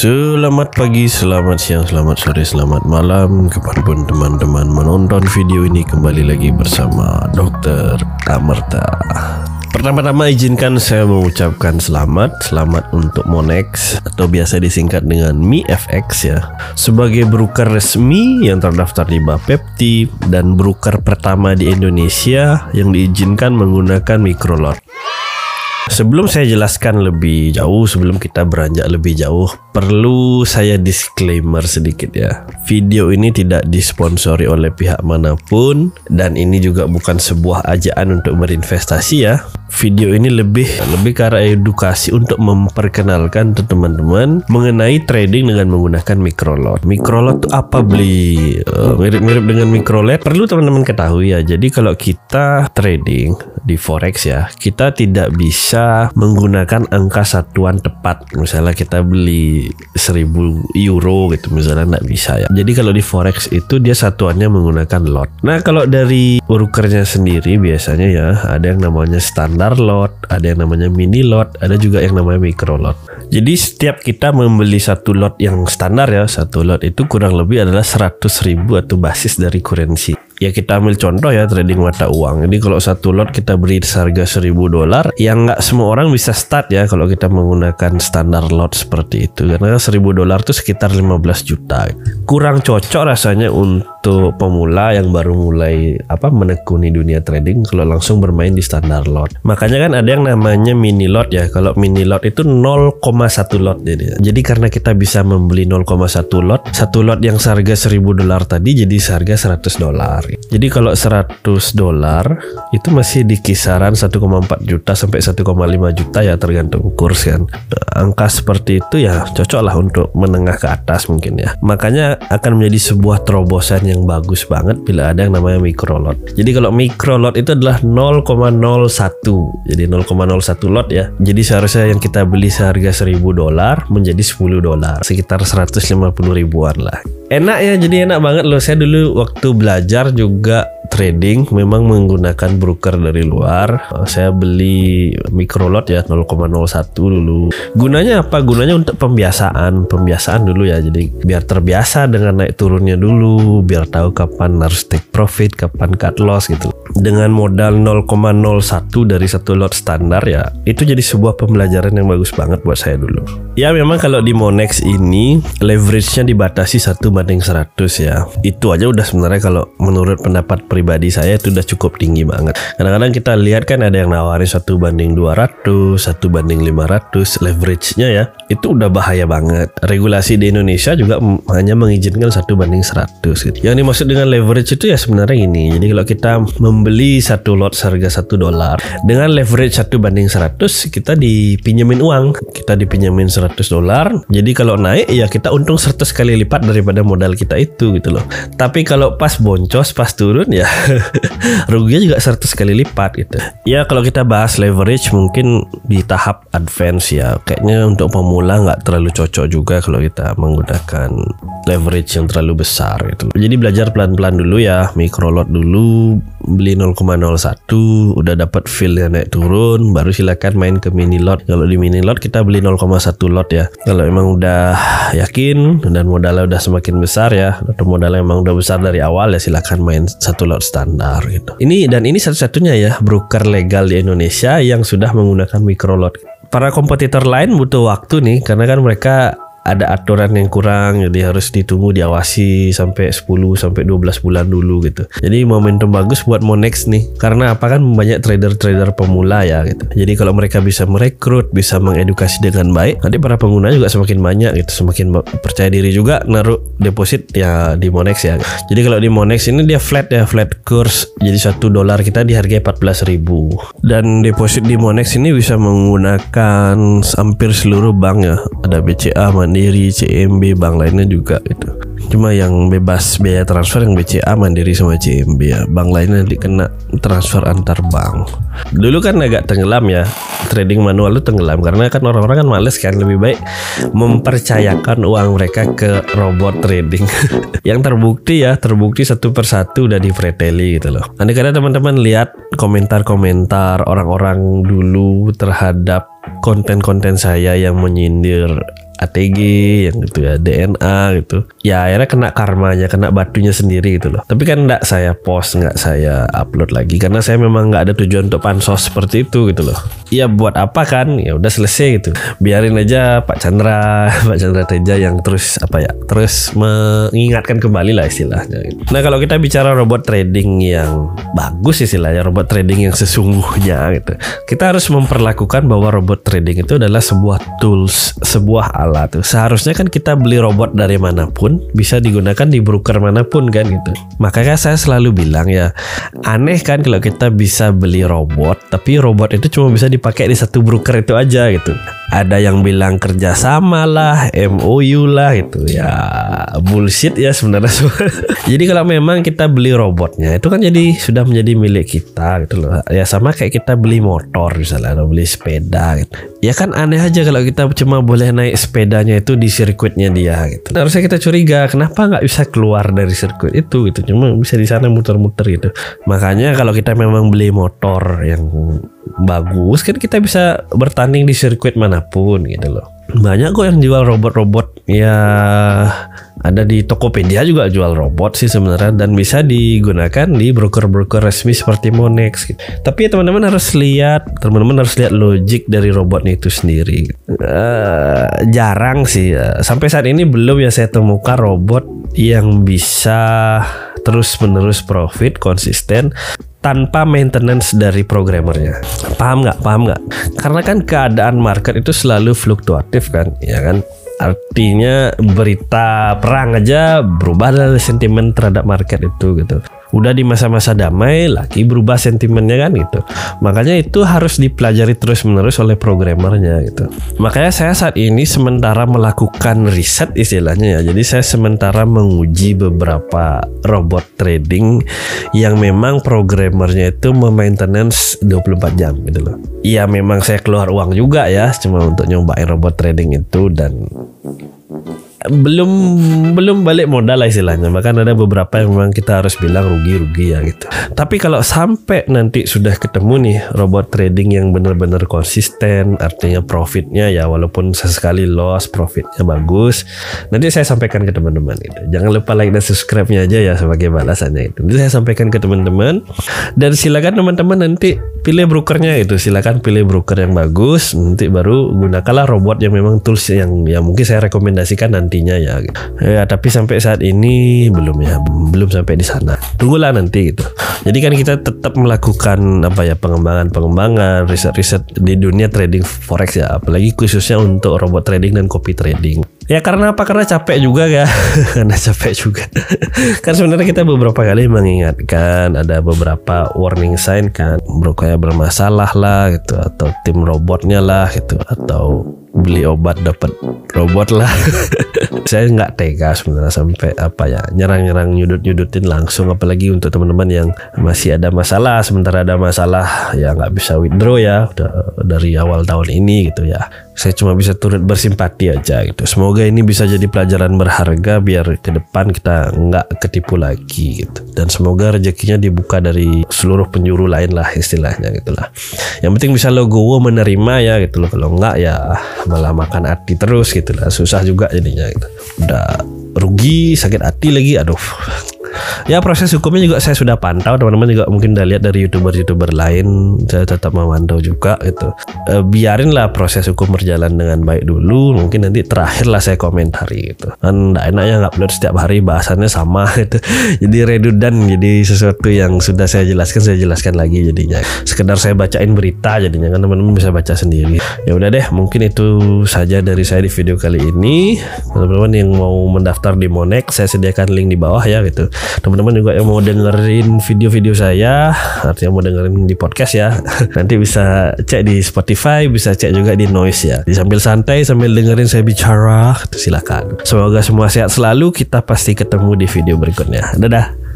Selamat pagi, selamat siang, selamat sore, selamat malam. Kepadapun teman-teman menonton video ini kembali lagi bersama Dr. Amerta Pertama-tama izinkan saya mengucapkan selamat Selamat untuk Monex Atau biasa disingkat dengan MiFX ya. Sebagai broker resmi yang terdaftar di Bapepti Dan broker pertama di Indonesia Yang diizinkan menggunakan microlot Sebelum saya jelaskan lebih jauh, sebelum kita beranjak lebih jauh, perlu saya disclaimer sedikit ya. Video ini tidak disponsori oleh pihak mana pun dan ini juga bukan sebuah ajaan untuk berinvestasi ya. Video ini lebih lebih ke arah edukasi untuk memperkenalkan teman-teman mengenai trading dengan menggunakan microlot. Microlot itu apa beli? Uh, mirip-mirip dengan microlot. Perlu teman-teman ketahui ya. Jadi kalau kita trading di forex ya, kita tidak bisa bisa menggunakan angka satuan tepat. Misalnya kita beli 1000 euro gitu misalnya nggak bisa ya. Jadi kalau di forex itu dia satuannya menggunakan lot. Nah kalau dari brokernya sendiri biasanya ya ada yang namanya standar lot, ada yang namanya mini lot, ada juga yang namanya micro lot. Jadi setiap kita membeli satu lot yang standar ya, satu lot itu kurang lebih adalah 100 ribu atau basis dari kurensi ya kita ambil contoh ya trading mata uang. Jadi kalau satu lot kita beri seharga 1000 dolar, yang nggak semua orang bisa start ya kalau kita menggunakan standar lot seperti itu. Karena 1000 dolar itu sekitar 15 juta. Kurang cocok rasanya untuk pemula yang baru mulai apa menekuni dunia trading kalau langsung bermain di standar lot. Makanya kan ada yang namanya mini lot ya. Kalau mini lot itu 0,1 lot jadi. Jadi karena kita bisa membeli 0,1 lot, satu lot yang seharga 1000 dolar tadi jadi seharga 100 dolar. Jadi kalau 100 dolar itu masih di kisaran 1,4 juta sampai 1,5 juta ya tergantung kurs kan. Angka seperti itu ya cocok lah untuk menengah ke atas mungkin ya. Makanya akan menjadi sebuah terobosan yang bagus banget bila ada yang namanya micro lot. Jadi kalau micro lot itu adalah 0,01. Jadi 0,01 lot ya. Jadi seharusnya yang kita beli seharga 1000 dolar menjadi 10 dolar, sekitar 150 ribuan lah. Enak ya, jadi enak banget loh. Saya dulu waktu belajar juga trading memang menggunakan broker dari luar. Saya beli microlot ya 0,01 dulu. Gunanya apa? Gunanya untuk pembiasaan, pembiasaan dulu ya. Jadi biar terbiasa dengan naik turunnya dulu, biar tahu kapan harus take profit, kapan cut loss gitu. Dengan modal 0,01 dari satu lot standar ya, itu jadi sebuah pembelajaran yang bagus banget buat saya dulu. Ya memang kalau di Monex ini leverage-nya dibatasi satu banding 100 ya. Itu aja udah sebenarnya kalau menurut pendapat pribadi saya itu udah cukup tinggi banget. Kadang-kadang kita lihat kan ada yang nawarin satu banding 200, satu banding 500 leverage-nya ya. Itu udah bahaya banget. Regulasi di Indonesia juga hanya mengizinkan satu banding 100 gitu. Yang dimaksud dengan leverage itu ya sebenarnya ini. Jadi kalau kita membeli satu lot seharga satu dolar dengan leverage satu banding 100 kita dipinjemin uang. Kita dipinjemin 100 dolar. Jadi kalau naik ya kita untung 100 kali lipat daripada modal kita itu gitu loh. Tapi kalau pas boncos, pas turun ya ruginya juga 100 kali lipat gitu. Ya kalau kita bahas leverage mungkin di tahap advance ya. Kayaknya untuk pemula nggak terlalu cocok juga kalau kita menggunakan leverage yang terlalu besar gitu. Jadi belajar pelan-pelan dulu ya, micro lot dulu, beli 0,01, udah dapat feel naik turun, baru silakan main ke mini lot. Kalau di mini lot kita beli 0,1 lot ya. Kalau emang udah yakin dan modalnya udah semakin besar ya, atau modalnya emang udah besar dari awal ya silakan main satu lot standar gitu. Ini dan ini satu-satunya ya broker legal di Indonesia yang sudah menggunakan micro lot. Para kompetitor lain butuh waktu nih karena kan mereka ada aturan yang kurang jadi harus ditunggu diawasi sampai 10 sampai 12 bulan dulu gitu. Jadi momentum bagus buat Monex nih karena apa kan banyak trader-trader pemula ya gitu. Jadi kalau mereka bisa merekrut, bisa mengedukasi dengan baik, nanti para pengguna juga semakin banyak gitu, semakin percaya diri juga naruh deposit ya di Monex ya. Jadi kalau di Monex ini dia flat ya, flat course. Jadi satu dolar kita dihargai 14.000 dan deposit di Monex ini bisa menggunakan hampir seluruh bank ya. Ada BCA, Mandiri, CMB, bank lainnya juga itu. Cuma yang bebas biaya transfer yang BCA, Mandiri sama CMB ya. Bank lainnya dikena transfer antar bank. Dulu kan agak tenggelam ya. Trading manual itu tenggelam karena kan orang-orang kan males kan lebih baik mempercayakan uang mereka ke robot trading. yang terbukti ya, terbukti satu persatu udah di preteli gitu loh. Nanti karena teman-teman lihat komentar-komentar orang-orang dulu terhadap konten-konten saya yang menyindir ATG yang gitu ya DNA gitu. Ya akhirnya kena karmanya kena batunya sendiri gitu loh. Tapi kan nggak saya post nggak saya upload lagi. Karena saya memang nggak ada tujuan untuk pansos seperti itu gitu loh. Ya buat apa kan? Ya udah selesai gitu. Biarin aja Pak Chandra Pak Chandra Teja yang terus apa ya terus mengingatkan kembali lah istilahnya gitu. nah kalau kita bicara robot trading yang bagus istilahnya robot trading yang sesungguhnya gitu kita harus memperlakukan bahwa robot trading itu adalah sebuah tools sebuah alat seharusnya kan kita beli robot dari mana pun bisa digunakan di broker mana pun kan gitu makanya saya selalu bilang ya aneh kan kalau kita bisa beli robot tapi robot itu cuma bisa dipakai di satu broker itu aja gitu ada yang bilang kerjasama lah, MOU lah gitu ya bullshit ya sebenarnya. jadi kalau memang kita beli robotnya itu kan jadi sudah menjadi milik kita gitu loh. Ya sama kayak kita beli motor misalnya atau beli sepeda gitu. Ya kan aneh aja kalau kita cuma boleh naik sepedanya itu di sirkuitnya dia gitu. Nah, harusnya kita curiga kenapa nggak bisa keluar dari sirkuit itu gitu. Cuma bisa di sana muter-muter gitu. Makanya kalau kita memang beli motor yang bagus kan kita bisa bertanding di sirkuit mana pun gitu loh banyak kok yang jual robot-robot ya ada di Tokopedia juga jual robot sih sebenarnya dan bisa digunakan di broker-broker resmi seperti Monex gitu. Tapi teman-teman harus lihat, teman-teman harus lihat logik dari robotnya itu sendiri. Uh, jarang sih, uh, sampai saat ini belum ya saya temukan robot yang bisa terus-menerus profit konsisten tanpa maintenance dari programmernya. Paham nggak? Paham nggak? Karena kan keadaan market itu selalu fluktuatif kan, ya kan? Artinya berita perang aja berubah dari sentimen terhadap market itu gitu udah di masa-masa damai lagi berubah sentimennya kan gitu. Makanya itu harus dipelajari terus menerus oleh programmernya gitu. Makanya saya saat ini sementara melakukan riset istilahnya ya. Jadi saya sementara menguji beberapa robot trading yang memang programmernya itu memaintenance 24 jam gitu loh. Iya memang saya keluar uang juga ya cuma untuk nyobain robot trading itu dan belum belum balik modal lah istilahnya. Bahkan ada beberapa yang memang kita harus bilang rugi-rugi ya gitu. Tapi kalau sampai nanti sudah ketemu nih robot trading yang benar-benar konsisten artinya profitnya ya walaupun sesekali loss profitnya bagus nanti saya sampaikan ke teman-teman itu jangan lupa like dan subscribe-nya aja ya sebagai balasannya itu nanti saya sampaikan ke teman-teman. Dan silakan teman-teman nanti pilih brokernya itu silakan pilih broker yang bagus nanti baru gunakanlah robot yang memang tools yang yang mungkin saya rekomendasikan nanti nantinya ya. Ya tapi sampai saat ini belum ya, belum sampai di sana. Tunggulah nanti gitu. Jadi kan kita tetap melakukan apa ya pengembangan-pengembangan, riset-riset di dunia trading forex ya, apalagi khususnya untuk robot trading dan copy trading. Ya karena apa? Karena capek juga ya. karena capek juga. kan sebenarnya kita beberapa kali mengingatkan ada beberapa warning sign kan, brokernya bermasalah lah gitu. Atau tim robotnya lah gitu. Atau beli obat dapat robot lah. Saya nggak tega sebenarnya sampai apa ya nyerang-nyerang nyudut-nyudutin langsung. Apalagi untuk teman-teman yang masih ada masalah. Sementara ada masalah ya nggak bisa withdraw ya dari awal tahun ini gitu ya. Saya cuma bisa turut bersimpati aja gitu. Semoga ini bisa jadi pelajaran berharga biar ke depan kita nggak ketipu lagi gitu. Dan semoga rezekinya dibuka dari seluruh penjuru lain lah istilahnya gitulah yang penting bisa logo menerima ya gitu loh. Kalau nggak ya malah makan hati terus gitu lah. Susah juga jadinya gitu. udah rugi sakit hati lagi aduh ya proses hukumnya juga saya sudah pantau. Teman-teman juga mungkin udah lihat dari youtuber-youtuber lain. Saya tetap memantau juga gitu. E, biarinlah proses hukum berjalan dengan baik dulu. Mungkin nanti terakhir lah saya komentari gitu. Kan enggak enaknya nggak upload setiap hari bahasannya sama gitu. Jadi redundant jadi sesuatu yang sudah saya jelaskan saya jelaskan lagi jadinya. Sekedar saya bacain berita jadinya kan teman-teman bisa baca sendiri. Ya udah deh mungkin itu saja dari saya di video kali ini. Teman-teman yang mau mendaftar di Monex saya sediakan link di bawah ya gitu teman-teman juga yang mau dengerin video-video saya artinya mau dengerin di podcast ya nanti bisa cek di Spotify bisa cek juga di Noise ya. Di sambil santai sambil dengerin saya bicara silakan. Semoga semua sehat selalu kita pasti ketemu di video berikutnya. Dadah